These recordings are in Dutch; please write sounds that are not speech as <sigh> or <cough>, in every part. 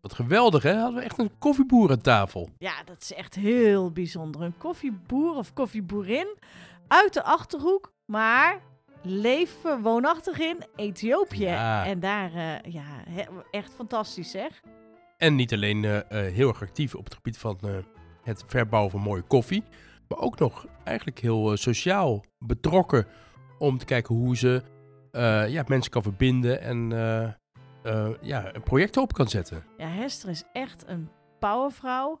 Wat geweldig, hè? Hadden we echt een koffieboer aan tafel. Ja, dat is echt heel bijzonder. Een koffieboer of koffieboerin uit de Achterhoek, maar leven woonachtig in Ethiopië. Ja. En daar, eh, ja, he- echt fantastisch zeg. En niet alleen eh, eh, heel erg actief op het gebied van het verbouwen van mooie koffie, maar ook nog eigenlijk heel sociaal betrokken om te kijken hoe ze ja, mensen kan verbinden en eh, ja, projecten op kan zetten. Ja, Hester is echt een powervrouw.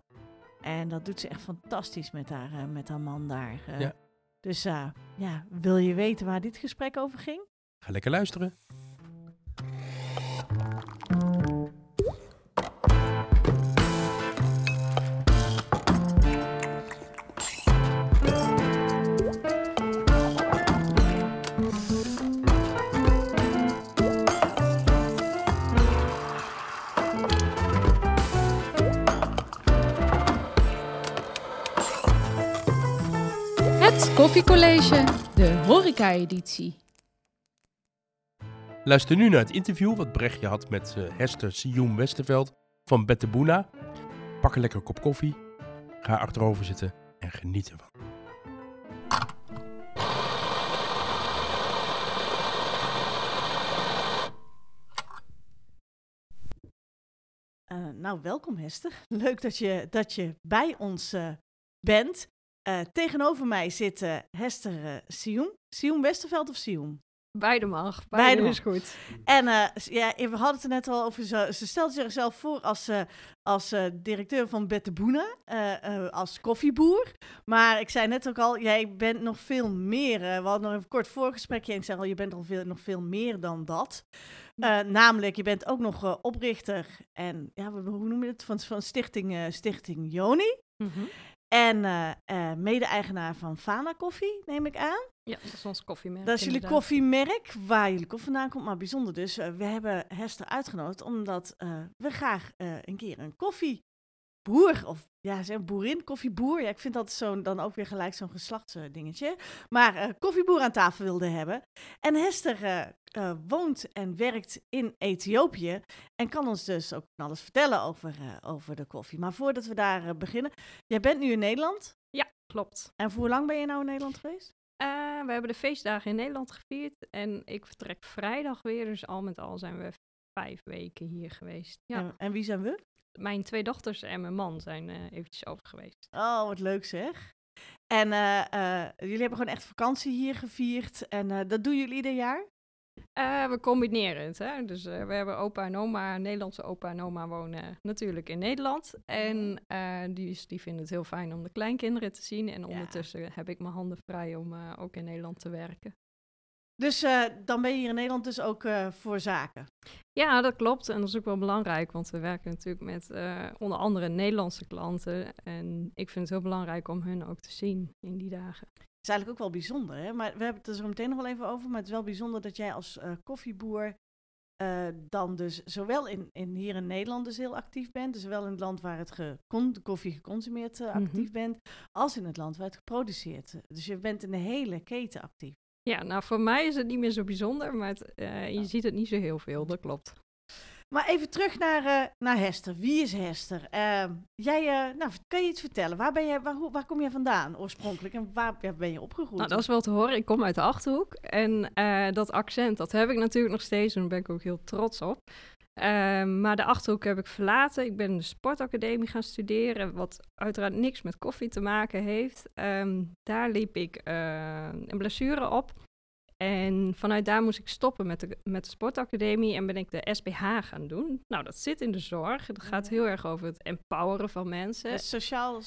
En dat doet ze echt fantastisch met haar, eh, met haar man daar. eh. Ja. Dus ja, wil je weten waar dit gesprek over ging? Ga lekker luisteren. Het Koffiecollege, de horeca-editie. Luister nu naar het interview wat Brechtje had met eh, Hester Sioen Westerveld van Betteboena. Pak een lekker kop koffie, ga achterover zitten en geniet ervan. Eh, nou, welkom Hester. Leuk dat je, dat je bij ons eh, bent. Eh, tegenover mij zit Hester uh, Sioen. Sioen Westerveld of Sioen? Beide mag, Beide beide, mag. is goed. En eh, ja, we hadden het er net al over. Ze, ze stelde zichzelf voor als, als directeur van Betteboena, eh, eh, als koffieboer. Maar ik zei net ook al, jij bent nog veel meer. we hadden nog een kort voorgesprekje en ik zei al, je bent al veel, nog veel meer dan dat. Eh, namelijk, je bent ook nog oprichter en ja, hoe noem je het? Van, van Stichting, Stichting Joni. Mhm. En eh, eh, mede-eigenaar van Fana Koffie, neem ik aan. Ja, dat is ons koffiemerk. Dat is jullie inderdaad. koffiemerk, waar jullie koffie vandaan komt. Maar bijzonder dus, eh, we hebben Hester uitgenodigd omdat we graag een keer een koffieboer, of ja, zeg boerin, koffieboer. Ja, ik vind dat zo, dan ook weer gelijk zo'n geslachtsdingetje. Maar eh, koffieboer aan tafel wilden hebben. En Hester eh, eh, woont en werkt in Ethiopië en kan ons dus ook van alles vertellen over, over de koffie. Maar voordat we daar beginnen, jij bent nu in Nederland. Ja, klopt. En voor hoe lang ben je nou in Nederland geweest? We hebben de feestdagen in Nederland gevierd en ik vertrek vrijdag weer. Dus al met al zijn we vijf weken hier geweest. Ja, En, en wie zijn we? Mijn twee dochters en mijn man zijn eh, eventjes over geweest. Oh, wat leuk zeg. En eh, eh, jullie hebben gewoon echt vakantie hier gevierd. En dat doen jullie ieder jaar? We combineren het. Hè? Dus we hebben opa en oma, Nederlandse opa en oma wonen natuurlijk in Nederland. En eh, die, die vinden het heel fijn om de kleinkinderen te zien. En ondertussen heb ik mijn handen vrij om ook in Nederland te werken. Dus eh, dan ben je hier in Nederland dus ook eh, voor zaken. Ja, dat klopt. En dat is ook wel belangrijk, want we werken natuurlijk met eh, onder andere Nederlandse klanten. En ik vind het heel belangrijk om hun ook te zien in die dagen. Dat is eigenlijk ook wel bijzonder, hè? Maar we hebben het er zo meteen nog wel even over. Maar het is wel bijzonder dat jij als koffieboer dan dus zowel in, in hier in Nederland dus heel actief bent. Dus zowel in het land waar het gecon- de koffie geconsumeerd Mhm. actief bent. Als in het land waar het geproduceerd. Dus je bent in de hele keten actief. Ja, nou voor mij is het niet meer zo bijzonder, maar het, eh, je ziet het niet zo heel veel, dat klopt. Maar even terug naar, eh, naar Hester. Wie is Hester? Ehm, jij, eh, nou, kan je iets vertellen? Waar, ben je, waar, hoe- waar kom je vandaan oorspronkelijk en waar ben je opgegroeid? Nou, dat is wel te horen. Ik kom uit de Achterhoek. En dat accent, dat heb ik natuurlijk nog steeds. En daar ben ik ook heel trots op. Ehm, maar de Achterhoek heb ik verlaten. Ik ben de sportacademie gaan studeren. Wat uiteraard niks met koffie te maken heeft. Ehm, daar liep ik eh, een blessure op. En vanuit daar moest ik stoppen met de, met de sportacademie en ben ik de SPH gaan doen. Nou, dat zit in de zorg. Het gaat heel erg over het empoweren van mensen. Dus sociaal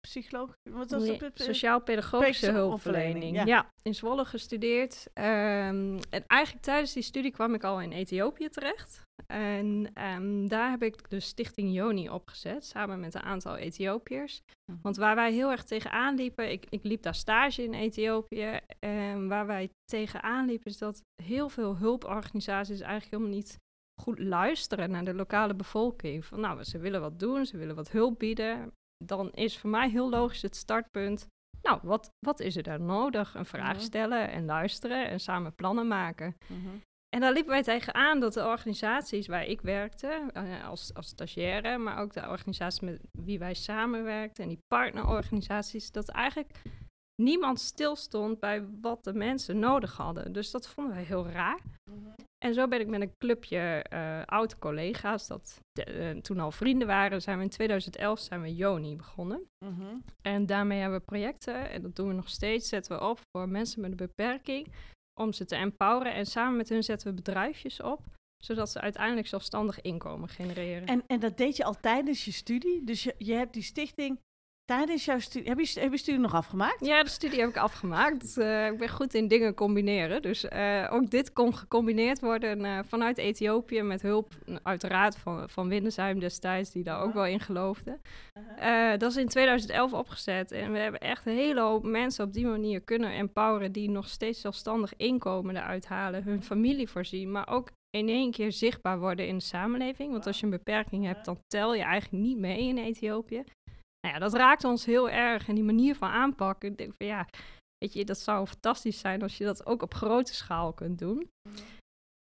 psycholoog? Wat was Nee, het? Sociaal-pedagogische Pedagogische hulpverlening. ja. in Zwolle gestudeerd. Ehm, en eigenlijk tijdens die studie kwam ik al in Ethiopië terecht. En ehm, daar heb ik de Stichting Joni opgezet, samen met een aantal Ethiopiërs. Mhm. Want waar wij heel erg tegenaan liepen, ik, ik liep daar stage in Ethiopië. En waar wij tegenaan liepen is dat heel veel hulporganisaties eigenlijk helemaal niet goed luisteren naar de lokale bevolking. Van nou, ze willen wat doen, ze willen wat hulp bieden. Dan is voor mij heel logisch het startpunt. Nou, wat, wat is er daar nodig? Een vraag stellen en luisteren en samen plannen maken. Mhm. En daar liepen wij tegenaan dat de organisaties waar ik werkte, eh, als, als stagiaire, maar ook de organisaties met wie wij samenwerkten en die partnerorganisaties, dat eigenlijk niemand stilstond bij wat de mensen nodig hadden. Dus dat vonden wij heel raar. En zo ben ik met een clubje eh oude collega's, dat eh, toen al vrienden waren, zijn we in 2011 zijn we Joni begonnen. Mhm. En daarmee hebben we projecten, en dat doen we nog steeds, zetten we op voor mensen met een beperking, om ze te empoweren. En samen met hun zetten we bedrijfjes op, zodat ze uiteindelijk zelfstandig inkomen genereren. En, en dat deed je al tijdens je studie. Dus je, je hebt die stichting tijdens jouw studie. Heb je, heb je studie nog afgemaakt? Ja, de studie heb ik afgemaakt. Eh, ik ben goed in dingen combineren. Dus eh, ook dit kon gecombineerd worden eh, vanuit Ethiopië met hulp eh, uiteraard van, van destijds, die daar ook wel in geloofde. Uh-huh. Dat is in 2011 opgezet en we hebben echt een hele hoop mensen op die manier kunnen empoweren die nog steeds zelfstandig inkomen eruit halen, hun familie voorzien, maar ook in één keer zichtbaar worden in de samenleving. Want als je een beperking hebt, dan tel je eigenlijk niet mee in Ethiopië. Nou ja, dat raakt ons heel erg en die manier van aanpakken. Ik denk van ja, weet je, dat zou fantastisch zijn als je dat ook op grote schaal kunt doen.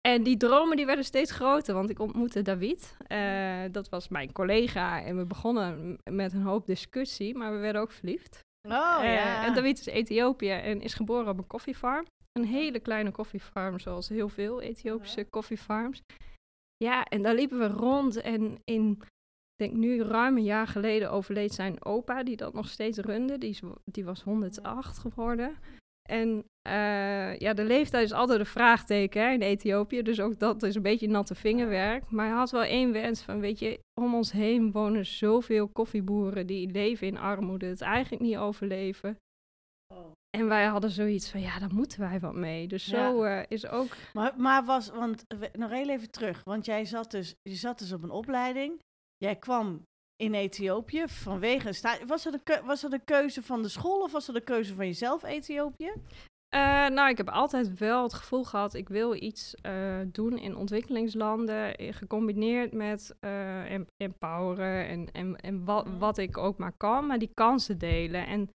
En die dromen die werden steeds groter, want ik ontmoette David. Eh, dat was mijn collega en we begonnen met een hoop discussie, maar we werden ook verliefd. Oh Eh, ja. En David is Ethiopië en is geboren op een koffiefarm. Een hele kleine koffiefarm, zoals heel veel Ethiopische koffiefarms. Ja, en daar liepen we rond en in, denk nu ruim een jaar geleden overleed zijn opa, die dat nog steeds runde. Die, is, die was 108 geworden. En eh, ja, de leeftijd is altijd een vraagteken hè, in Ethiopië. Dus ook dat is een beetje natte vingerwerk. Maar hij had wel één wens van, weet je, om ons heen wonen zoveel koffieboeren die leven in armoede, het eigenlijk niet overleven. Oh. En wij hadden zoiets van, ja, daar moeten wij wat mee. Dus zo eh, is ook... Maar, maar was, want we- nog heel even terug, want jij zat dus, je zat dus op een opleiding. Jij kwam in Ethiopië vanwege een was dat, een was dat een keuze van de school of was dat een keuze van jezelf, Ethiopië? Eh, nou, ik heb altijd wel het gevoel gehad, ik wil iets eh, doen in ontwikkelingslanden, eh, gecombineerd met em- empoweren en, en, en wat, Mhm. wat ik ook maar kan, maar die kansen delen. En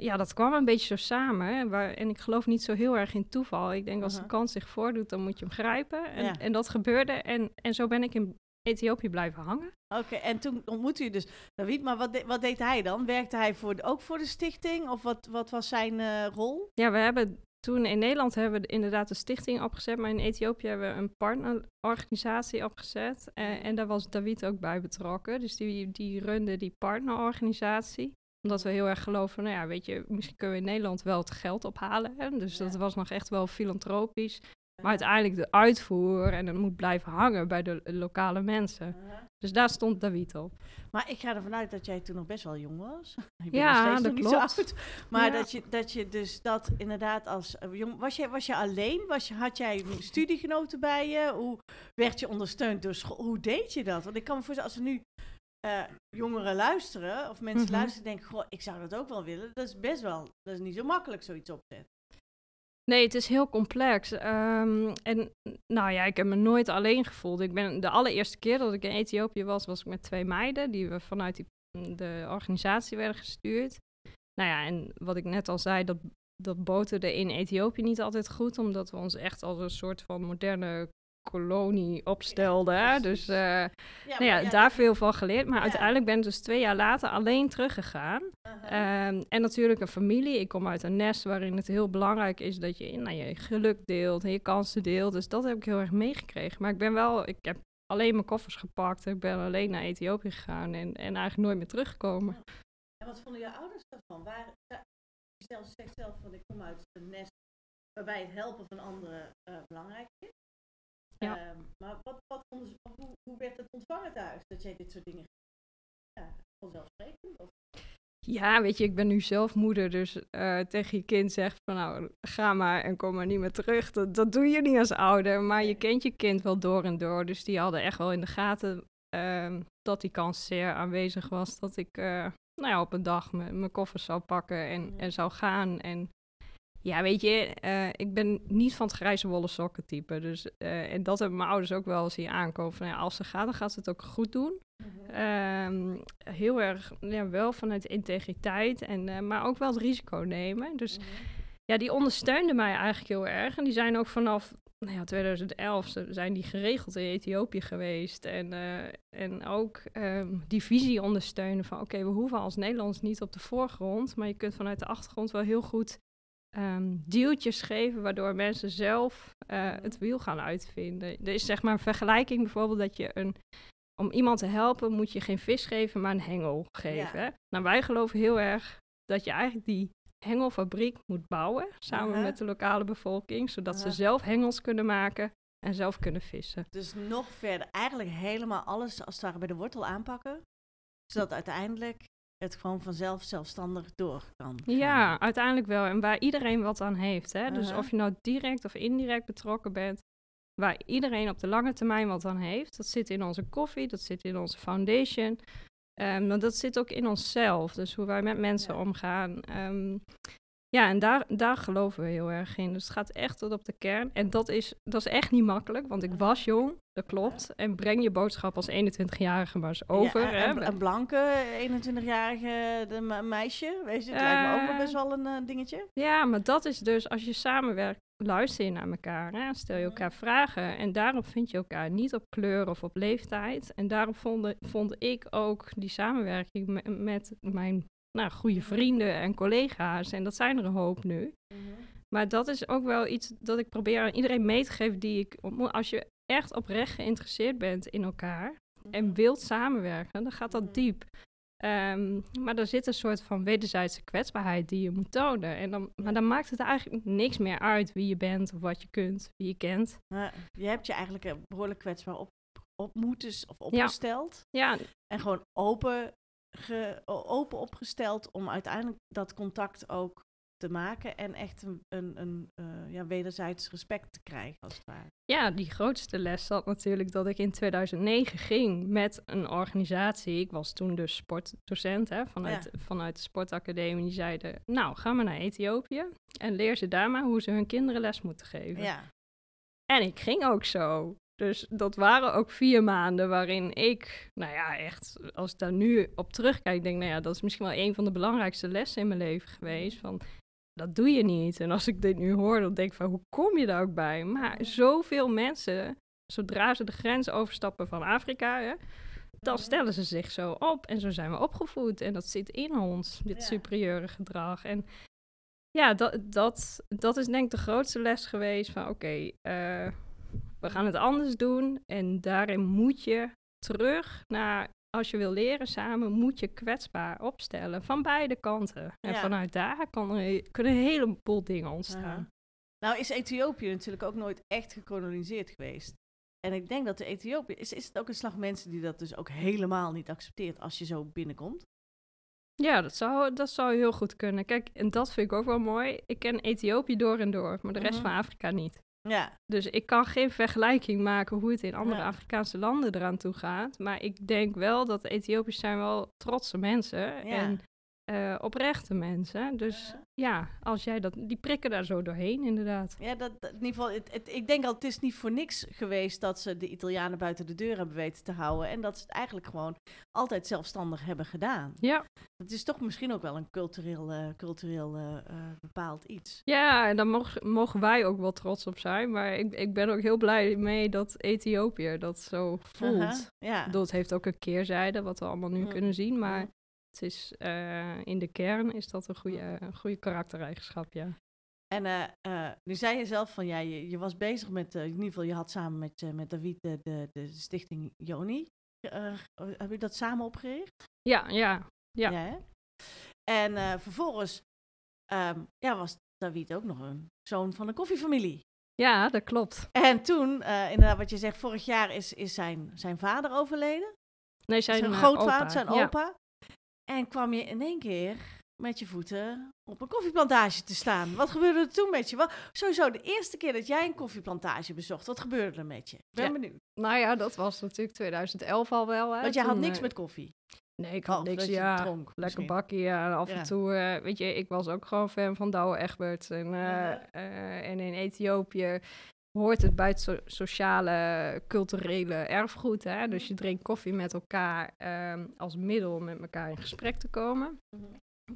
ja, dat kwam een beetje zo samen. Waar, en ik geloof niet zo heel erg in toeval. Ik denk als de kans zich voordoet, dan moet je hem grijpen. En, Ja. en dat gebeurde. En, en zo ben ik in Ethiopië blijven hangen. Oké, en toen ontmoette je dus David, maar wat, de- wat deed hij dan? Werkte hij voor de- ook voor de stichting of wat, wat was zijn eh, rol? Ja, we hebben toen in Nederland hebben we inderdaad een stichting opgezet, maar in Ethiopië hebben we een partnerorganisatie opgezet. Eh, en daar was David ook bij betrokken. Dus die, die runde die partnerorganisatie. Omdat we heel erg geloven, nou ja, weet je, misschien kunnen we in Nederland wel het geld ophalen. Hè? Dus dat was nog echt wel filantropisch. Maar uiteindelijk de uitvoer en dat moet blijven hangen bij de lokale mensen. Dus daar stond David op. Maar ik ga ervan uit dat jij toen nog best wel jong was. <laughs> Ik Ja, nog steeds dat nog niet klopt. zo oud. Maar Ja. dat, je, dat je dus dat inderdaad als eh, jong... Was je, was je alleen? Was je, had jij studiegenoten bij je? Hoe werd je ondersteund door school? Hoe deed je dat? Want ik kan me voorstellen, als er nu eh, jongeren luisteren... of mensen Mhm. luisteren denken... Goh, ik zou dat ook wel willen. Dat is best wel... Dat is niet zo makkelijk, zoiets opzetten. Nee, het is heel complex. Ehm, en nou ja, ik heb me nooit alleen gevoeld. Ik ben de allereerste keer dat ik in Ethiopië was, was ik met twee meiden die we vanuit die, de organisatie werden gestuurd. Nou ja, en wat ik net al zei, dat, dat boterde in Ethiopië niet altijd goed, omdat we ons echt als een soort van moderne kolonie precies. dus eh, Ja, nou ja, daar veel van geleerd. Maar uiteindelijk ben ik dus twee jaar later alleen teruggegaan. Ehm, en natuurlijk een familie. Ik kom uit een nest waarin het heel belangrijk is dat je nou, je geluk deelt en je kansen deelt. Dus dat heb ik heel erg meegekregen. Maar ik ben wel, ik heb alleen mijn koffers gepakt. Ik ben alleen naar Ethiopië gegaan en, en eigenlijk nooit meer teruggekomen. En wat vonden je ouders daarvan? Waar, je zelf zegt zelf van ik kom uit een nest waarbij het helpen van anderen eh, belangrijk is. Ja. Ehm, maar wat, wat hoe, hoe werd het ontvangen thuis dat jij dit soort dingen ja, vanzelfsprekend? Of, Ja, weet je, ik ben nu zelf moeder, dus eh, tegen je kind zegt van nou, ga maar en kom maar niet meer terug. Dat, dat doe je niet als ouder, maar je kent je kind wel door en door. Dus die hadden echt wel in de gaten ehm, dat die kans zeer aanwezig was dat ik eh, nou ja, op een dag mijn mijn koffers zou pakken en, en zou gaan. En ja, weet je, eh, ik ben niet van het grijze wollen sokken type. Dus, eh, en dat hebben mijn ouders ook wel zien aankomen. Van, ja, als ze gaat, dan gaat ze het ook goed doen. Ehm, heel erg, ja, wel vanuit integriteit, en, eh, maar ook wel het risico nemen. Dus ja, die ondersteunden mij eigenlijk heel erg. En die zijn ook vanaf nou ja, 2011 ze- zijn die geregeld in Ethiopië geweest. En, en ook ehm, die visie ondersteunen van oké, we hoeven als Nederlands niet op de voorgrond, maar je kunt vanuit de achtergrond wel heel goed ehm deeltjes geven, waardoor mensen zelf eh, het wiel gaan uitvinden. Er is zeg maar een vergelijking bijvoorbeeld dat je een, om iemand te helpen moet je geen vis geven, maar een hengel geven. Nou, wij geloven heel erg dat je eigenlijk die hengelfabriek moet bouwen, samen met de lokale bevolking, zodat ze zelf hengels kunnen maken en zelf kunnen vissen. Dus nog verder, eigenlijk helemaal alles als het ware bij de wortel aanpakken. Zodat uiteindelijk het gewoon vanzelf zelfstandig door kan. gaan. Ja, uiteindelijk wel. En waar iedereen wat aan heeft. Hè? Dus Aha. of je nou direct of indirect betrokken bent, waar iedereen op de lange termijn wat aan heeft. Dat zit in onze koffie, dat zit in onze foundation. Ehm, maar dat zit ook in onszelf. Dus hoe wij met mensen Ja. omgaan. Ehm, ja, en daar, daar geloven we heel erg in. Dus het gaat echt tot op de kern. En dat is, dat is echt niet makkelijk, want ik was jong, dat klopt. En breng je boodschap als 21-jarige maar eens over. Ja, hè? een, blanke 21-jarige de me- meisje, weet je, het lijkt me ook wel Eh, best wel een eh, dingetje. Ja, maar dat is dus als je samenwerkt, luister je naar elkaar. Hè? Stel je Mhm. elkaar vragen. En daarop vind je elkaar niet op kleur of op leeftijd. En daarom vond, vond ik ook die samenwerking me- met mijn nou, goede vrienden en collega's. En dat zijn er een hoop nu. Maar dat is ook wel iets dat ik probeer aan iedereen mee te geven die ik ontmoet. Als je echt oprecht geïnteresseerd bent in elkaar en wilt samenwerken, dan gaat Mhm. dat diep. Ehm, maar er zit een soort van wederzijdse kwetsbaarheid die je moet tonen. En dan, maar dan maakt het eigenlijk niks meer uit wie je bent of wat je kunt, wie je kent. Je hebt je eigenlijk eh, behoorlijk kwetsbaar op, op moeten of opgesteld. Ja, En gewoon open, ge, open opgesteld om uiteindelijk dat contact ook te maken. En echt een, een, een eh, ja, wederzijds respect te krijgen, als het ware. ja, die grootste les zat natuurlijk dat ik in 2009 ging met een organisatie. Ik was toen dus sportdocent hè, vanuit, vanuit de sportacademie. Die zeiden, nou, ga maar naar Ethiopië en leer ze daar maar hoe ze hun kinderen les moeten geven. Ja, En ik ging ook zo. Dus dat waren ook vier maanden waarin ik, nou ja, echt, als ik daar nu op terugkijk, denk nou ja, dat is misschien wel een van de belangrijkste lessen in mijn leven geweest. Van, dat doe je niet. En als ik dit nu hoor, dan denk ik van, hoe kom je daar ook bij? Maar zoveel mensen, zodra ze de grens overstappen van Afrika, hè, dan stellen ze zich zo op. En zo zijn we opgevoed. En dat zit in ons, dit Ja. superieure gedrag. En ja, dat, dat, dat is denk ik de grootste les geweest van oké, eh, we gaan het anders doen. En daarin moet je terug naar, als je wil leren samen, moet je kwetsbaar opstellen. Van beide kanten. En Ja. vanuit daar kan er, kunnen een heleboel dingen ontstaan. Nou is Ethiopië natuurlijk ook nooit echt gekoloniseerd geweest. En ik denk dat de Ethiopië... Is, is het ook een slag mensen die dat dus ook helemaal niet accepteert als je zo binnenkomt? Ja, dat zou, dat zou heel goed kunnen. Kijk, en dat vind ik ook wel mooi. Ik ken Ethiopië door en door, maar de rest Mhm. van Afrika niet. Ja, Dus ik kan geen vergelijking maken hoe het in andere Ja. Afrikaanse landen eraan toe gaat. Maar ik denk wel dat Ethiopiërs zijn wel trotse mensen en eh, oprechte mensen. Dus ja, als jij dat, die prikken daar zo doorheen inderdaad. ja dat, dat- in ieder geval, het, het- ik denk al, het is niet voor niks geweest dat ze de Italianen buiten de deur hebben weten te houden. En dat ze het eigenlijk gewoon altijd zelfstandig hebben gedaan. Ja, Het is toch misschien ook wel een cultureel, eh, cultureel eh, bepaald iets. ja en daar mogen, mogen wij ook wel trots op zijn. Maar ik, ik ben ook heel blij mee dat Ethiopië dat zo voelt. Ja. Het heeft ook een keerzijde, wat we allemaal nu Mm. kunnen zien. Maar Mm. Het is, eh, in de kern is dat een goede, een goede karaktereigenschap, ja. En eh, eh, nu zei je zelf van ja, je, je was bezig met, in ieder geval, je had samen met, met David de, de, de stichting Joni. Heb je dat samen opgericht? Ja, ja, Ja. hè? En vervolgens ehm, ja, was David ook nog een zoon van een koffiefamilie. ja, dat klopt. En toen, inderdaad, wat je zegt, vorig jaar is, is zijn, zijn vader overleden. Nee, zijn, zijn grootvader, opa. zijn Ja. opa. En kwam je in één keer met je voeten op een koffieplantage te staan. Wat gebeurde er toen met je? Wat, sowieso, de eerste keer dat jij een koffieplantage bezocht, wat gebeurde er met je? Ik ben Ja. benieuwd. Nou ja, dat was natuurlijk 2011 al wel. Hè, Want jij had niks eh, met koffie. Nee, ik had niks, ja. dronk Lekker bakkie, ja. Af Ja. en toe, eh, weet je, ik was ook gewoon fan van Douwe Egberts. En, Ja. eh, en in Ethiopië hoort het bij het so- sociale, culturele erfgoed. Hè? Dus je drinkt koffie met elkaar ehm, als middel om met elkaar in gesprek te komen. Mhm.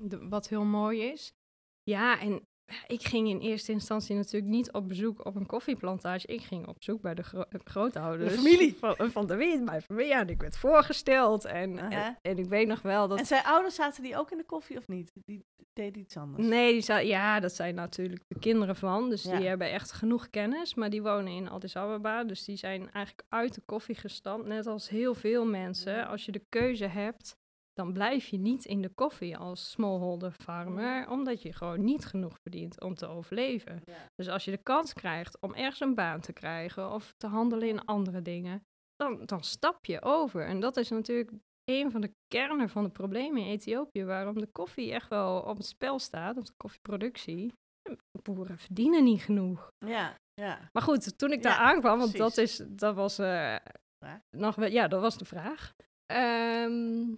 De- wat heel mooi is. Ja, en ik ging in eerste instantie natuurlijk niet op bezoek op een koffieplantage. Ik ging op zoek bij de gro eh, grootouders. De familie. Van, van de wind, mijn familie. Ja, en ik werd voorgesteld. En, Aha. en, en ik weet nog wel dat... En zijn ouders zaten die ook in de koffie of niet? Die deden iets anders. Nee, die ja, dat zijn natuurlijk de kinderen van. Dus Ja. die hebben echt genoeg kennis. Maar die wonen in Addis Ababa. Dus die zijn eigenlijk uit de koffie gestapt. Net als heel veel mensen. Als je de keuze hebt, dan blijf je niet in de koffie als smallholder farmer. Omdat je gewoon niet genoeg verdient om te overleven. Ja. Dus als je de kans krijgt om ergens een baan te krijgen of te handelen in andere dingen, dan, dan stap je over. En dat is natuurlijk een van de kernen van het probleem in Ethiopië, waarom de koffie echt wel op het spel staat, op de koffieproductie. Boeren verdienen niet genoeg. Ja, ja. Maar goed, toen ik daar Ja, aankwam, want dat, is, dat was eh, nog ja, dat was de vraag. Ehm,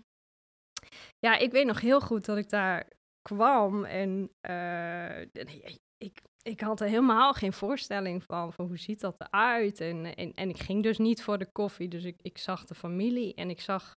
ja, ik weet nog heel goed dat ik daar kwam en eh, ik, ik had er helemaal geen voorstelling van, van hoe ziet dat eruit. En, en, en ik ging dus niet voor de koffie, dus ik, ik zag de familie en ik zag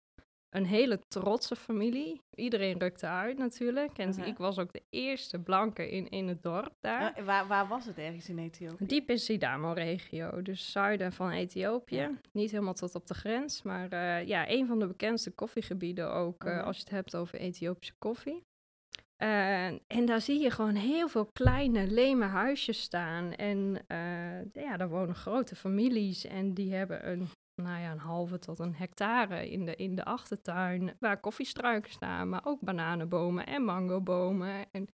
een hele trotse familie. Iedereen rukte uit natuurlijk. En ik was ook de eerste blanke in, in het dorp daar. Ja, waar, waar was het ergens in Ethiopië? Diep in Sidamo-regio, dus zuiden van Ethiopië. Ja. Niet helemaal tot op de grens, maar eh, ja, een van de bekendste koffiegebieden ook, eh, als je het hebt over Ethiopische koffie. Eh, en daar zie je gewoon heel veel kleine, leme huisjes staan. En ja, daar wonen grote families en die hebben een, nou ja, een halve tot een hectare in de, in de achtertuin waar koffiestruiken staan, maar ook bananenbomen en mangobomen. En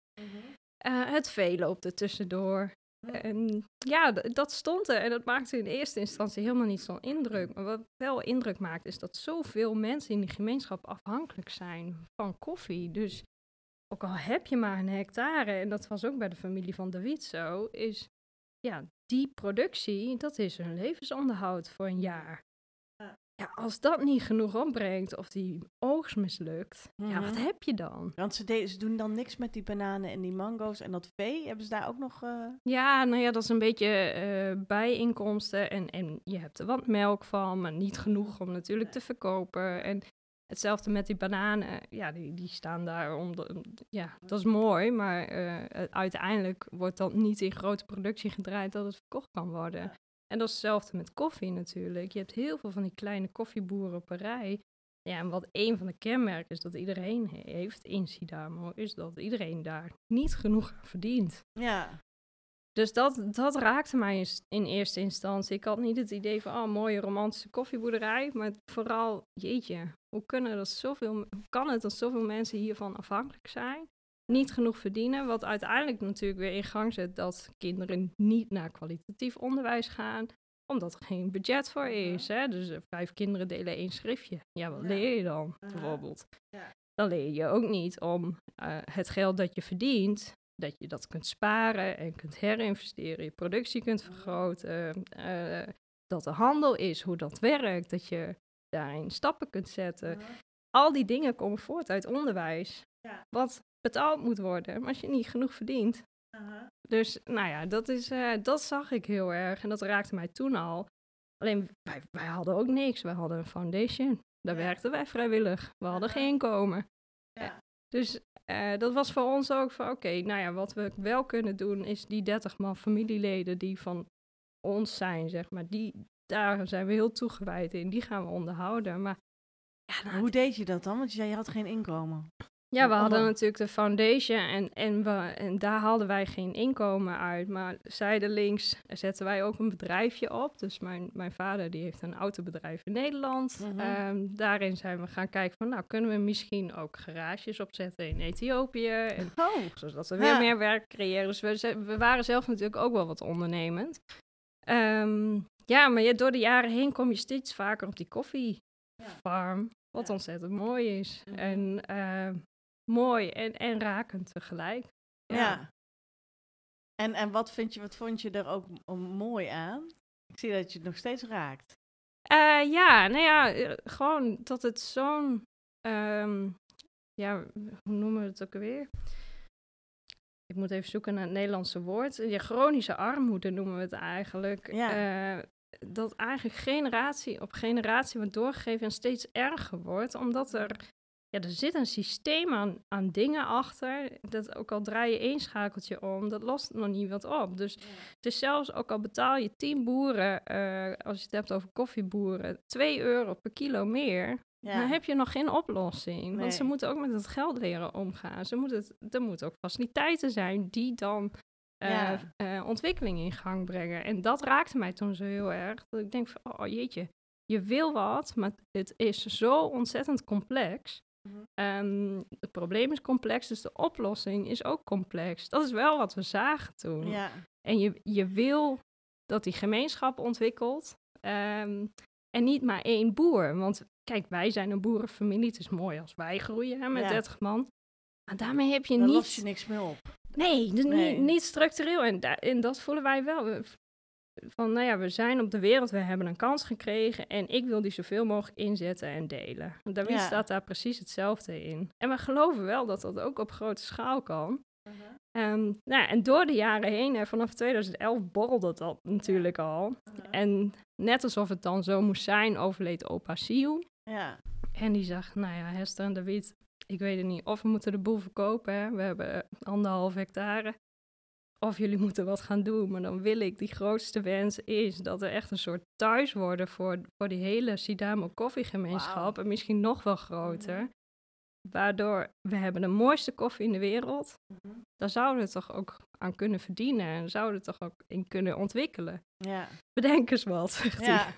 eh, het vee loopt er tussendoor. En ja, d- dat stond er. En dat maakte in eerste instantie helemaal niet zo'n indruk. Maar wat wel indruk maakt, is dat zoveel mensen in die gemeenschap afhankelijk zijn van koffie. Dus ook al heb je maar een hectare, en dat was ook bij de familie van David zo, is ja, die productie, dat is hun levensonderhoud voor een jaar. Ja. Als dat niet genoeg opbrengt of die oogst mislukt, ja, wat Mhm. heb je dan? Want ze, de- ze doen dan niks met die bananen en die mango's en dat vee. Hebben ze daar ook nog... eh, Ja, nou ja, dat is een beetje eh, bijinkomsten. En, en je hebt er wat melk van, maar niet genoeg om natuurlijk te verkopen. En hetzelfde met die bananen. Ja, die, die staan daar om. de- ja, dat is mooi, maar eh, uiteindelijk wordt dat niet in grote productie gedraaid dat het verkocht kan worden. Ja. En dat is hetzelfde met koffie natuurlijk. Je hebt heel veel van die kleine koffieboeren op een rij. Ja, en wat een van de kenmerken is dat iedereen he- heeft in Sidamo, is dat iedereen daar niet genoeg aan verdient. ja, Dus dat, dat raakte mij in eerste instantie. Ik had niet het idee van, oh, mooie romantische koffieboerderij. Maar vooral, jeetje, hoe, kunnen dat zoveel, hoe kan het dat zoveel mensen hiervan afhankelijk zijn? Niet genoeg verdienen, wat uiteindelijk natuurlijk weer in gang zet dat kinderen niet naar kwalitatief onderwijs gaan omdat er geen budget voor is. Hè? Dus eh, vijf kinderen delen één schriftje. Ja, wat Ja. leer je dan Aha. bijvoorbeeld? Ja. Dan leer je ook niet om eh, het geld dat je verdient, dat je dat kunt sparen en kunt herinvesteren, je productie kunt vergroten, eh, dat er handel is, hoe dat werkt, dat je daarin stappen kunt zetten. Al die dingen komen voort uit onderwijs, Ja. wat betaald moet worden, maar als je niet genoeg verdient. Aha. Dus nou ja, dat, is, eh, dat zag ik heel erg en dat raakte mij toen al. Alleen wij, wij hadden ook niks, wij hadden een foundation. Daar Ja. werkten wij vrijwillig. We hadden Aha. geen inkomen. Ja. Dus eh, dat was voor ons ook van, oké, nou ja, wat we wel kunnen doen is die 30 man familieleden die van ons zijn, zeg maar, die, daar zijn we heel toegewijd in. Die gaan we onderhouden. Maar ja, nou, Hoe deed je dat dan? Want je zei je had geen inkomen. ja, we hadden natuurlijk de foundation en, en, we, en daar haalden wij geen inkomen uit. Maar zijdelings zetten wij ook een bedrijfje op. Dus mijn, mijn vader die heeft een autobedrijf in Nederland. Ehm, daarin zijn we gaan kijken van, nou kunnen we misschien ook garages opzetten in Ethiopië. En, Oh, zodat we weer Ja. meer werk creëren. Dus we, we waren zelf natuurlijk ook wel wat ondernemend. Ehm, ja, maar je, door de jaren heen kom je steeds vaker op die koffiefarm. Wat Ja. ontzettend mooi is. En eh, mooi en, en rakend tegelijk. ja. En, en wat, vind je, wat vond je er ook mooi aan? Ik zie dat je het nog steeds raakt. Eh, ja, nou ja, eh, gewoon dat het zo'n, ehm, ja, hoe noemen we het ook alweer? Ik moet even zoeken naar het Nederlandse woord. Ja, chronische armoede noemen we het eigenlijk. Ja. Eh, dat eigenlijk generatie op generatie wordt doorgegeven en steeds erger wordt, omdat er ja, er zit een systeem aan, aan dingen achter. Dat ook al draai je één schakeltje om, dat lost nog niet wat op. Dus het is zelfs, ook al betaal je 10 boeren, eh, als je het hebt over koffieboeren, 2 euro per kilo meer, Ja. dan heb je nog geen oplossing. Want ze moeten ook met het geld leren omgaan. Ze moeten het, er moeten ook faciliteiten zijn die dan eh, eh, ontwikkeling in gang brengen. En dat raakte mij toen zo heel erg. Dat ik denk van, oh jeetje, je wil wat, maar het is zo ontzettend complex. Mhm. Ehm, het probleem is complex, dus de oplossing is ook complex. Dat is wel wat we zagen toen. Ja. En je, je wil dat die gemeenschap ontwikkelt. ehm, en niet maar één boer. Want kijk, wij zijn een boerenfamilie. Het is mooi als wij groeien hè, met Ja. 30 man. Maar daarmee heb je Dan niet... los je niks meer op. Nee, dus Nee. Niet, niet structureel. En, da- en dat voelen wij wel. We- Van, nou ja, we zijn op de wereld, we hebben een kans gekregen en ik wil die zoveel mogelijk inzetten en delen. David Ja. staat daar precies hetzelfde in. En we geloven wel dat dat ook op grote schaal kan. Ehm, nou, ja, en door de jaren heen, hè, vanaf 2011 borrelde dat natuurlijk al. En net alsof het dan zo moest zijn, overleed opa Siel. Ja. En die zegt, nou ja, Hester en David, ik weet het niet. Of we moeten de boel verkopen, hè. we hebben eh, anderhalf hectare. Of jullie <laughs> moeten wat gaan doen. Maar dan wil ik, die grootste wens is dat er echt een soort thuis worden voor, voor die hele Sidamo koffiegemeenschap. En misschien nog wel groter. Mhm. Waardoor we hebben de mooiste koffie in de wereld. Mhm. Daar zouden we toch ook aan kunnen verdienen. En zouden we toch ook in kunnen ontwikkelen. Ja. Bedenk eens wat, <laughs> zegt hij.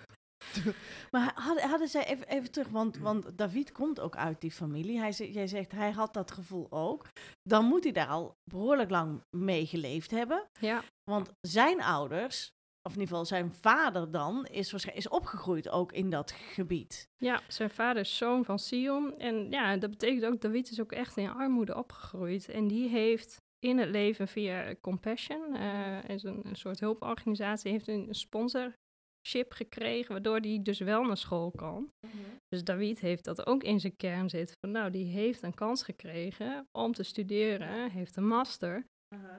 <laughs> Maar hadden, hadden zij, even, even terug, want, want David komt ook uit die familie. Hij, jij zegt, hij had dat gevoel ook. Dan moet hij daar al behoorlijk lang mee geleefd hebben. Ja. Want zijn ouders, of in ieder geval zijn vader dan, is, waarschijnlijk, is opgegroeid ook in dat gebied. Ja, zijn vader is zoon van Sion. En ja, dat betekent ook, David is ook echt in armoede opgegroeid. En die heeft in het leven via Compassion, eh is een, een soort hulporganisatie, heeft een sponsorship gekregen, waardoor hij dus wel naar school kan. Dus David heeft dat ook in zijn kern zitten. Van, nou, die heeft een kans gekregen om te studeren, heeft een master.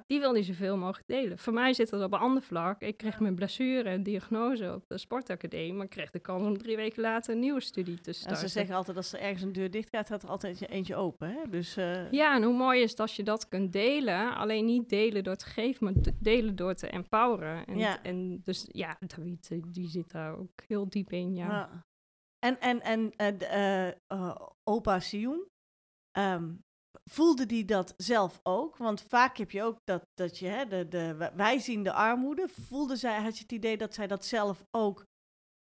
Die wil hij zoveel mogelijk delen. Voor mij zit dat op een ander vlak. Ik kreeg mijn blessure en diagnose op de sportacademie, maar ik kreeg de kans om drie weken later een nieuwe studie te En starten. ze zeggen altijd, als er ergens een deur dicht gaat, gaat er altijd eentje open. Hè? Dus, eh, Ja, en hoe mooi is het als je dat kunt delen. Alleen niet delen door te geven, maar de- delen door te empoweren. En, Ja. en dus ja, David, eh, die zit daar ook heel diep in, ja. Ja. En, en, en eh, opa Sioen, ehm, voelde die dat zelf ook? Want vaak heb je ook dat, dat je, hè, de, de, wij zien de armoede. Voelde zij, had je het idee dat zij dat zelf ook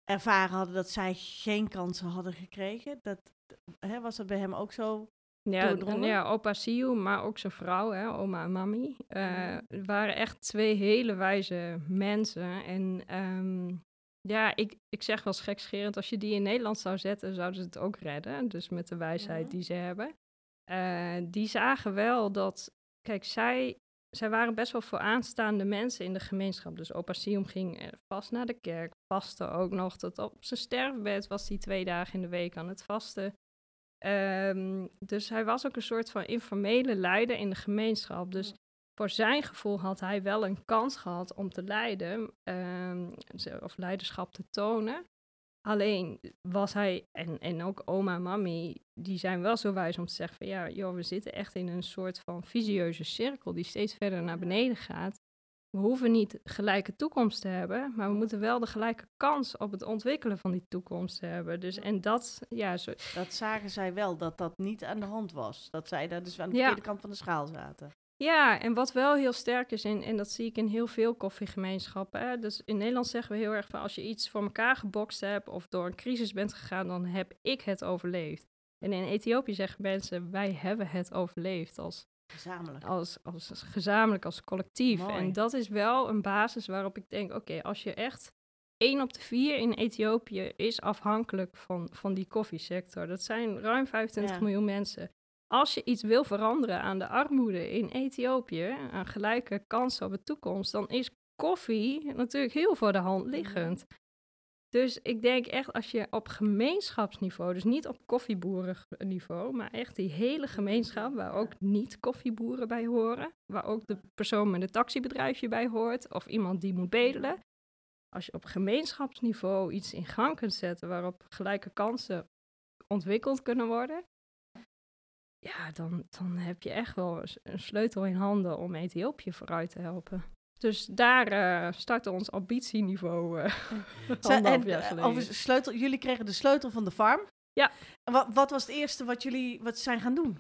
ervaren hadden, dat zij geen kansen hadden gekregen? Dat, hè, was dat bij hem ook zo? Ja, ja, opa Siu, maar ook zijn vrouw, hè, oma en mami, eh, waren echt twee hele wijze mensen. En ehm, ja, ik, ik zeg wel gekscherend, als je die in Nederland zou zetten, zouden ze het ook redden. Dus met de wijsheid die ze hebben. Eh, die zagen wel dat, kijk, zij, zij waren best wel vooraanstaande mensen in de gemeenschap. Dus opa Sium ging eh, vast naar de kerk, vastte ook nog. Tot op zijn sterfbed was hij twee dagen in de week aan het vasten. Ehm, dus hij was ook een soort van informele leider in de gemeenschap. Dus voor zijn gevoel had hij wel een kans gehad om te leiden, ehm, of leiderschap te tonen. Alleen was hij, en, en ook oma en mami, die zijn wel zo wijs om te zeggen van ja, joh, we zitten echt in een soort van visieuze cirkel die steeds verder naar beneden gaat. We hoeven niet gelijke toekomst te hebben, maar we moeten wel de gelijke kans op het ontwikkelen van die toekomst hebben. Dus en dat, ja, zo, Dat zagen zij wel, dat dat niet aan de hand was. Dat zij daar dus aan de Ja. verkeerde kant van de schaal zaten. Ja, en wat wel heel sterk is, in, en dat zie ik in heel veel koffiegemeenschappen. Hè? Dus in Nederland zeggen we heel erg van als je iets voor elkaar gebokst hebt of door een crisis bent gegaan, dan heb ik het overleefd. En in Ethiopië zeggen mensen, wij hebben het overleefd als, Gezamenlijk. als, als, gezamenlijk, als collectief. Mooi. En dat is wel een basis waarop ik denk, oké, als je echt één op de vier in Ethiopië is afhankelijk van, van die koffiesector. Dat zijn ruim 25 Ja. miljoen mensen. Als je iets wil veranderen aan de armoede in Ethiopië, aan gelijke kansen op de toekomst, dan is koffie natuurlijk heel voor de hand liggend. Dus ik denk echt als je op gemeenschapsniveau, dus niet op koffieboerenniveau, maar echt die hele gemeenschap waar ook niet koffieboeren bij horen, waar ook de persoon met een taxibedrijfje bij hoort of iemand die moet bedelen. Als je op gemeenschapsniveau iets in gang kunt zetten waarop gelijke kansen ontwikkeld kunnen worden, ja, dan, dan heb je echt wel een sleutel in handen om Ethiopië vooruit te helpen. Dus daar eh startte ons ambitieniveau <laughs> anderhalf en, jaar eh, over sleutel, jullie kregen de sleutel van de farm. Ja. Wat, wat was het eerste wat jullie wat zijn gaan doen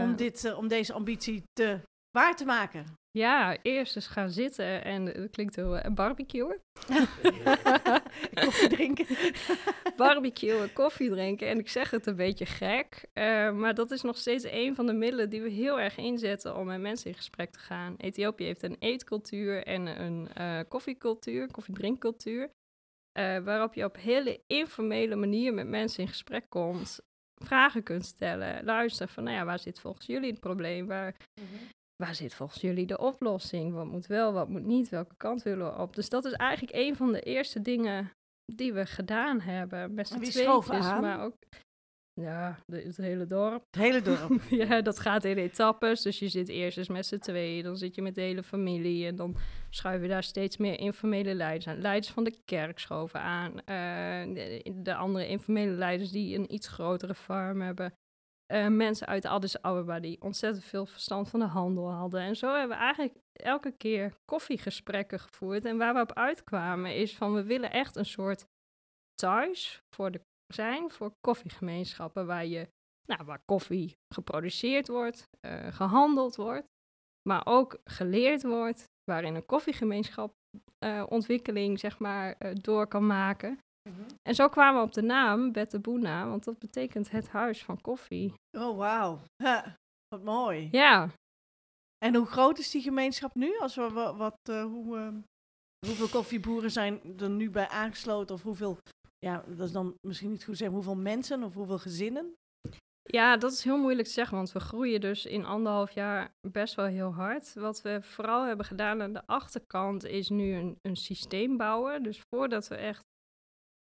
om, dit, om deze ambitie te waar te maken? Ja, eerst eens gaan zitten en eh, dat klinkt heel uh, barbecuen. <laughs> Koffie drinken. <laughs> barbecuen, koffie drinken. En ik zeg het een beetje gek, eh, maar dat is nog steeds een van de middelen die we heel erg inzetten om met mensen in gesprek te gaan. Ethiopië heeft een eetcultuur en een eh, koffiecultuur, koffiedrinkcultuur, eh, waarop je op hele informele manier met mensen in gesprek komt, vragen kunt stellen, luisteren van, nou ja, waar zit volgens jullie het probleem? Waar, waar zit volgens jullie de oplossing? Wat moet wel, wat moet niet? Welke kant willen we op? Dus dat is eigenlijk een van de eerste dingen die we gedaan hebben. Met z'n En wie tweetjes, aan? maar ook... Ja, de, het hele dorp. Het hele dorp. <laughs> ja, dat gaat in etappes. Dus je zit eerst eens met z'n tweeën, dan zit je met de hele familie. En dan schuiven we daar steeds meer informele leiders aan. Leiders van de kerk schoven aan. eh, de, de andere informele leiders die een iets grotere farm hebben. Eh, mensen uit Addis Ababa die ontzettend veel verstand van de handel hadden. En zo hebben we eigenlijk elke keer koffiegesprekken gevoerd. En waar we op uitkwamen is van we willen echt een soort thuis voor de zijn voor koffiegemeenschappen waar je nou, waar koffie geproduceerd wordt, eh, gehandeld wordt, maar ook geleerd wordt, waarin een koffiegemeenschap eh, ontwikkeling zeg maar door kan maken. En zo kwamen we op de naam Betabuna, want dat betekent het huis van koffie. Oh, wauw. Wat mooi. Ja, En hoe groot is die gemeenschap nu? Als we wa- wat, eh, hoe, eh, hoeveel koffieboeren zijn er nu bij aangesloten? Of hoeveel, ja, dat is dan misschien niet goed zeggen, hoeveel mensen of hoeveel gezinnen? Ja, dat is heel moeilijk te zeggen, want we groeien dus in anderhalf jaar best wel heel hard. Wat we vooral hebben gedaan aan de achterkant is nu een, een systeem bouwen. Dus voordat we echt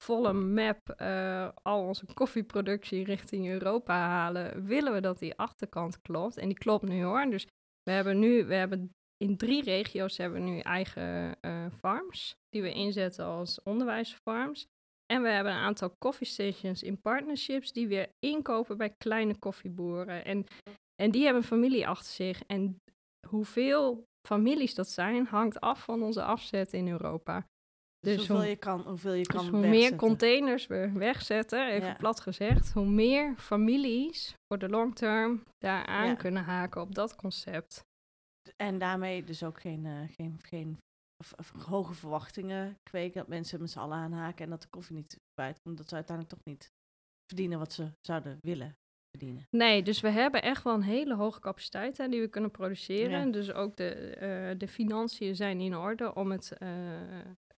volle map eh, al onze koffieproductie richting Europa halen, willen we dat die achterkant klopt. En die klopt nu hoor. Dus we hebben nu, we hebben in drie regio's hebben we nu eigen eh, farms, die we inzetten als onderwijsfarms. En we hebben een aantal coffee stations in partnerships die weer inkopen bij kleine koffieboeren. En, en die hebben familie achter zich. En hoeveel families dat zijn, hangt af van onze afzet in Europa. Dus, Dus hoeveel hoe- je kan, hoeveel je kan Dus hoe meer containers we wegzetten, even Ja. plat gezegd, hoe meer families voor de long term daar aan Ja. kunnen haken op dat concept. En daarmee dus ook geen, eh, geen, geen of- of hoge verwachtingen kweken. Dat mensen met z'n allen aanhaken en dat de koffie niet kwijt komt. Dat ze uiteindelijk toch niet verdienen wat ze zouden willen verdienen. Nee, dus we hebben echt wel een hele hoge capaciteit hè, die we kunnen produceren. Ja. Dus ook de, eh, de financiën zijn in orde om het, eh,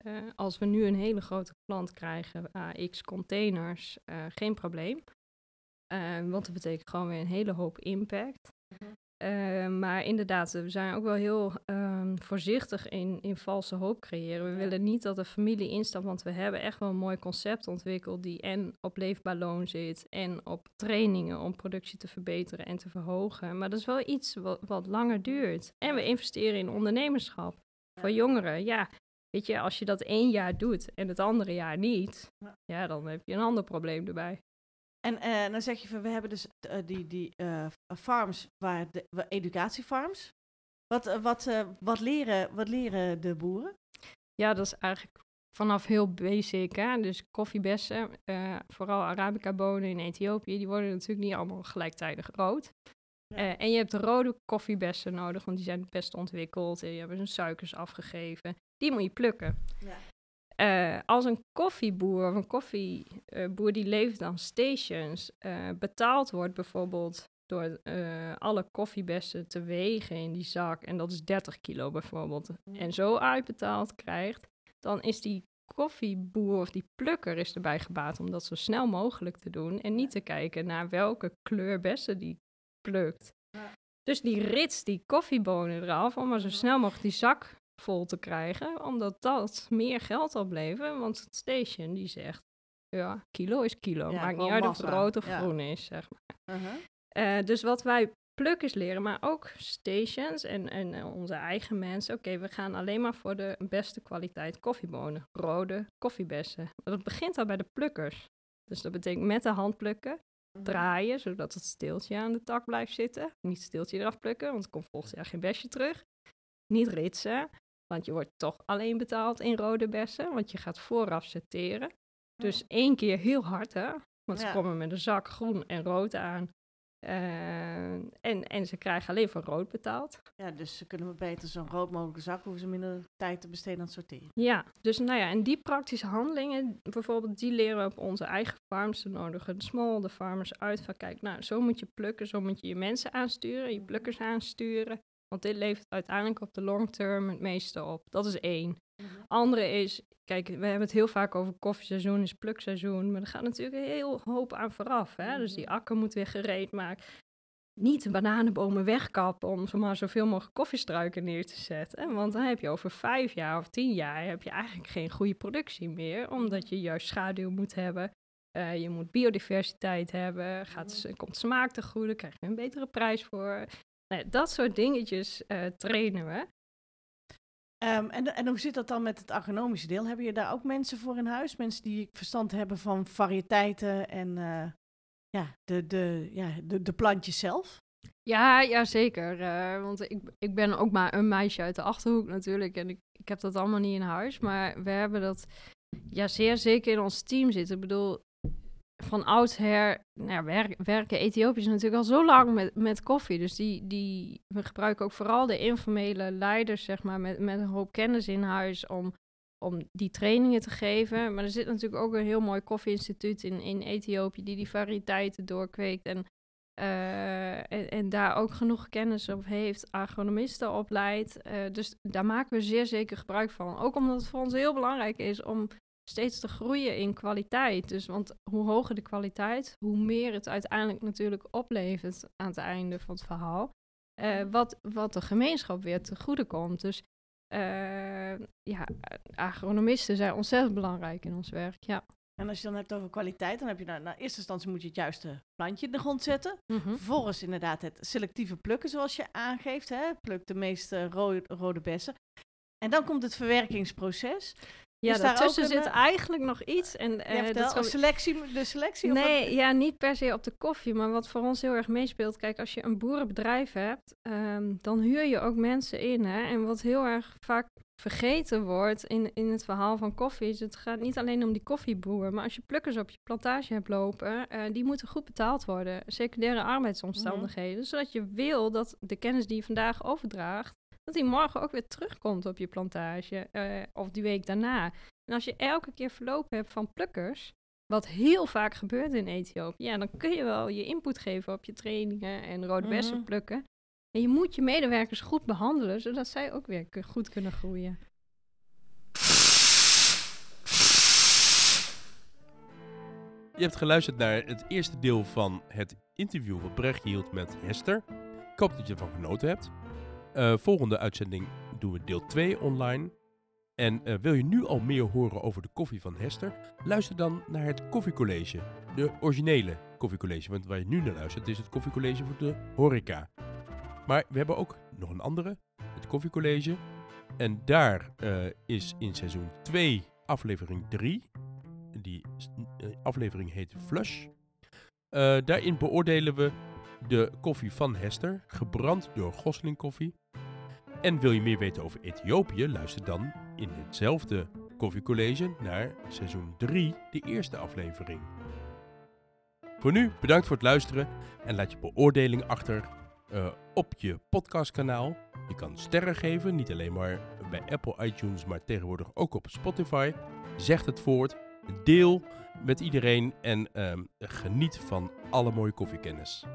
eh, als we nu een hele grote klant krijgen, AX containers, eh, geen probleem. Eh, want dat betekent gewoon weer een hele hoop impact. Eh, maar inderdaad, we zijn ook wel heel ehm, voorzichtig in, in valse hoop creëren. We Ja. willen niet dat de familie instapt, want we hebben echt wel een mooi concept ontwikkeld die en op leefbaar loon zit en op trainingen om productie te verbeteren en te verhogen. Maar dat is wel iets wat, wat langer duurt. En we investeren in ondernemerschap voor jongeren. Ja, weet je, als je dat één jaar doet en het andere jaar niet, Ja. dan heb je een ander probleem erbij. En eh, dan zeg je van, we hebben dus eh, die, die eh, farms, waar de, educatiefarms. Wat, wat, wat, leren, wat leren de boeren? Ja, dat is eigenlijk vanaf heel basic. Hè? Dus koffiebessen, vooral Arabica-bonen in Ethiopië, die worden natuurlijk niet allemaal gelijktijdig rood. Ja. En je hebt de rode koffiebessen nodig, want die zijn het best ontwikkeld. En die hebben hun suikers afgegeven. Die moet je plukken. Ja. Eh, als een koffieboer of een koffieboer die levert aan stations, eh, betaald wordt bijvoorbeeld door eh, alle koffiebessen te wegen in die zak, en dat is 30 kilo bijvoorbeeld, en zo uitbetaald krijgt, dan is die koffieboer of die plukker is erbij gebaat om dat zo snel mogelijk te doen en niet te kijken naar welke kleur bessen die plukt. Dus die ritst die koffiebonen eraf om maar zo snel mogelijk die zak vol te krijgen, omdat dat meer geld oplevert. Want het station die zegt, ja, kilo is kilo. Ja, Maakt niet uit of het rood of Ja. groen is, zeg maar. Uh-huh. Eh, dus wat wij plukkers leren, maar ook stations en, en eh, onze eigen mensen. Oké, we gaan alleen maar voor de beste kwaliteit koffiebonen. Rode koffiebessen. Dat begint al bij de plukkers. Dus dat betekent met de hand plukken. draaien, zodat het steeltje aan de tak blijft zitten. Niet steeltje eraf plukken, want er komt volgend jaar geen besje terug. Niet ritsen, want je wordt toch alleen betaald in rode bessen, want je gaat vooraf setteren. Dus één keer heel hard, hè? Want ze komen met een zak groen en rood aan. Eh, en, en ze krijgen alleen voor rood betaald. Ja, dus ze kunnen maar beter zo'n rood mogelijke zak, hoeven ze minder tijd te besteden aan het sorteren. Ja, dus nou ja, en die praktische handelingen, bijvoorbeeld, die leren we op onze eigen farms. Ze nodigen de small, de farmers uit van, kijk, nou, zo moet je plukken, zo moet je je mensen aansturen, je plukkers aansturen. Want dit levert uiteindelijk op de long term het meeste op. Dat is één. Andere is, kijk, we hebben het heel vaak over koffieseizoen is plukseizoen, maar er gaat natuurlijk een heel hoop aan vooraf. Hè? Dus die akker moet weer gereed maken. Niet de bananenbomen wegkappen om zomaar zoveel mogelijk koffiestruiken neer te zetten. Want dan heb je over vijf jaar of tien jaar heb je eigenlijk geen goede productie meer, omdat je juist schaduw moet hebben. Eh, je moet biodiversiteit hebben, gaat, komt smaak te goede, krijg je een betere prijs voor. Nou ja, dat soort dingetjes eh, trainen we. Ehm, en, en hoe zit dat dan met het agronomische deel? Hebben je daar ook mensen voor in huis? Mensen die verstand hebben van variëteiten en eh, ja, de, de, ja, de, de plantjes zelf? Ja, ja zeker. eh, want ik, ik ben ook maar een meisje uit de Achterhoek natuurlijk. En ik, ik heb dat allemaal niet in huis. Maar we hebben dat ja, zeer zeker in ons team zitten. Ik bedoel, van oudsher nou werken Ethiopiërs natuurlijk al zo lang met, met koffie. Dus die, die, we gebruiken ook vooral de informele leiders, zeg maar, met, met een hoop kennis in huis om, om die trainingen te geven. Maar er zit natuurlijk ook een heel mooi koffieinstituut in, in Ethiopië die die variëteiten doorkweekt. En eh, en, daar ook genoeg kennis op heeft, agronomisten opleidt. Eh, dus daar maken we zeer zeker gebruik van. Ook omdat het voor ons heel belangrijk is om steeds te groeien in kwaliteit. Dus want hoe hoger de kwaliteit, hoe meer het uiteindelijk natuurlijk oplevert aan het einde van het verhaal. Eh, wat, wat de gemeenschap weer te goede komt. Dus eh, ja, agronomisten zijn ontzettend belangrijk in ons werk. Ja. En als je dan hebt over kwaliteit, dan heb je nou, nou, in eerste instantie moet je het juiste plantje in de grond zetten. Mhm. Vervolgens inderdaad het selectieve plukken, zoals je aangeeft. Hè? Pluk de meeste rode, rode bessen. En dan komt het verwerkingsproces. Ja, daar daartussen een, zit eh, eigenlijk nog iets. En, vertel, dat een selectie, de selectie? Nee, wat? ja, niet per se op de koffie. Maar wat voor ons heel erg meespeelt. Kijk, als je een boerenbedrijf hebt, ehm, dan huur je ook mensen in. Hè? En wat heel erg vaak vergeten wordt in, in het verhaal van koffie, is het gaat niet alleen om die koffieboer. Maar als je plukkers op je plantage hebt lopen, eh, die moeten goed betaald worden. Secundaire arbeidsomstandigheden. Zodat je wil dat de kennis die je vandaag overdraagt, dat die morgen ook weer terugkomt op je plantage. eh, of die week daarna. En als je elke keer verlopen hebt van plukkers, wat heel vaak gebeurt in Ethiopië, ja, dan kun je wel je input geven op je trainingen en rode bessen Mhm. plukken. En je moet je medewerkers goed behandelen, zodat zij ook weer goed kunnen groeien. Je hebt geluisterd naar het eerste deel van het interview wat Brecht hield met Hester. Ik hoop dat je ervan genoten hebt. Eh, volgende uitzending doen we deel 2 online. En eh, wil je nu al meer horen over de koffie van Hester? Luister dan naar het koffiecollege. De originele koffiecollege. Want waar je nu naar luistert is het koffiecollege voor de horeca. Maar we hebben ook nog een andere. Het koffiecollege. En daar eh, is in seizoen 2 aflevering 3 die aflevering heet Flush. Daarin beoordelen we de koffie van Hester, gebrand door Gosling Koffie. En wil je meer weten over Ethiopië, luister dan in hetzelfde koffiecollege naar seizoen 3, de eerste aflevering. Voor nu, bedankt voor het luisteren en laat je beoordeling achter eh, op je podcastkanaal. Je kan sterren geven, niet alleen maar bij Apple iTunes, maar tegenwoordig ook op Spotify. Zeg het voort, deel met iedereen en ehm, geniet van alle mooie koffiekennis.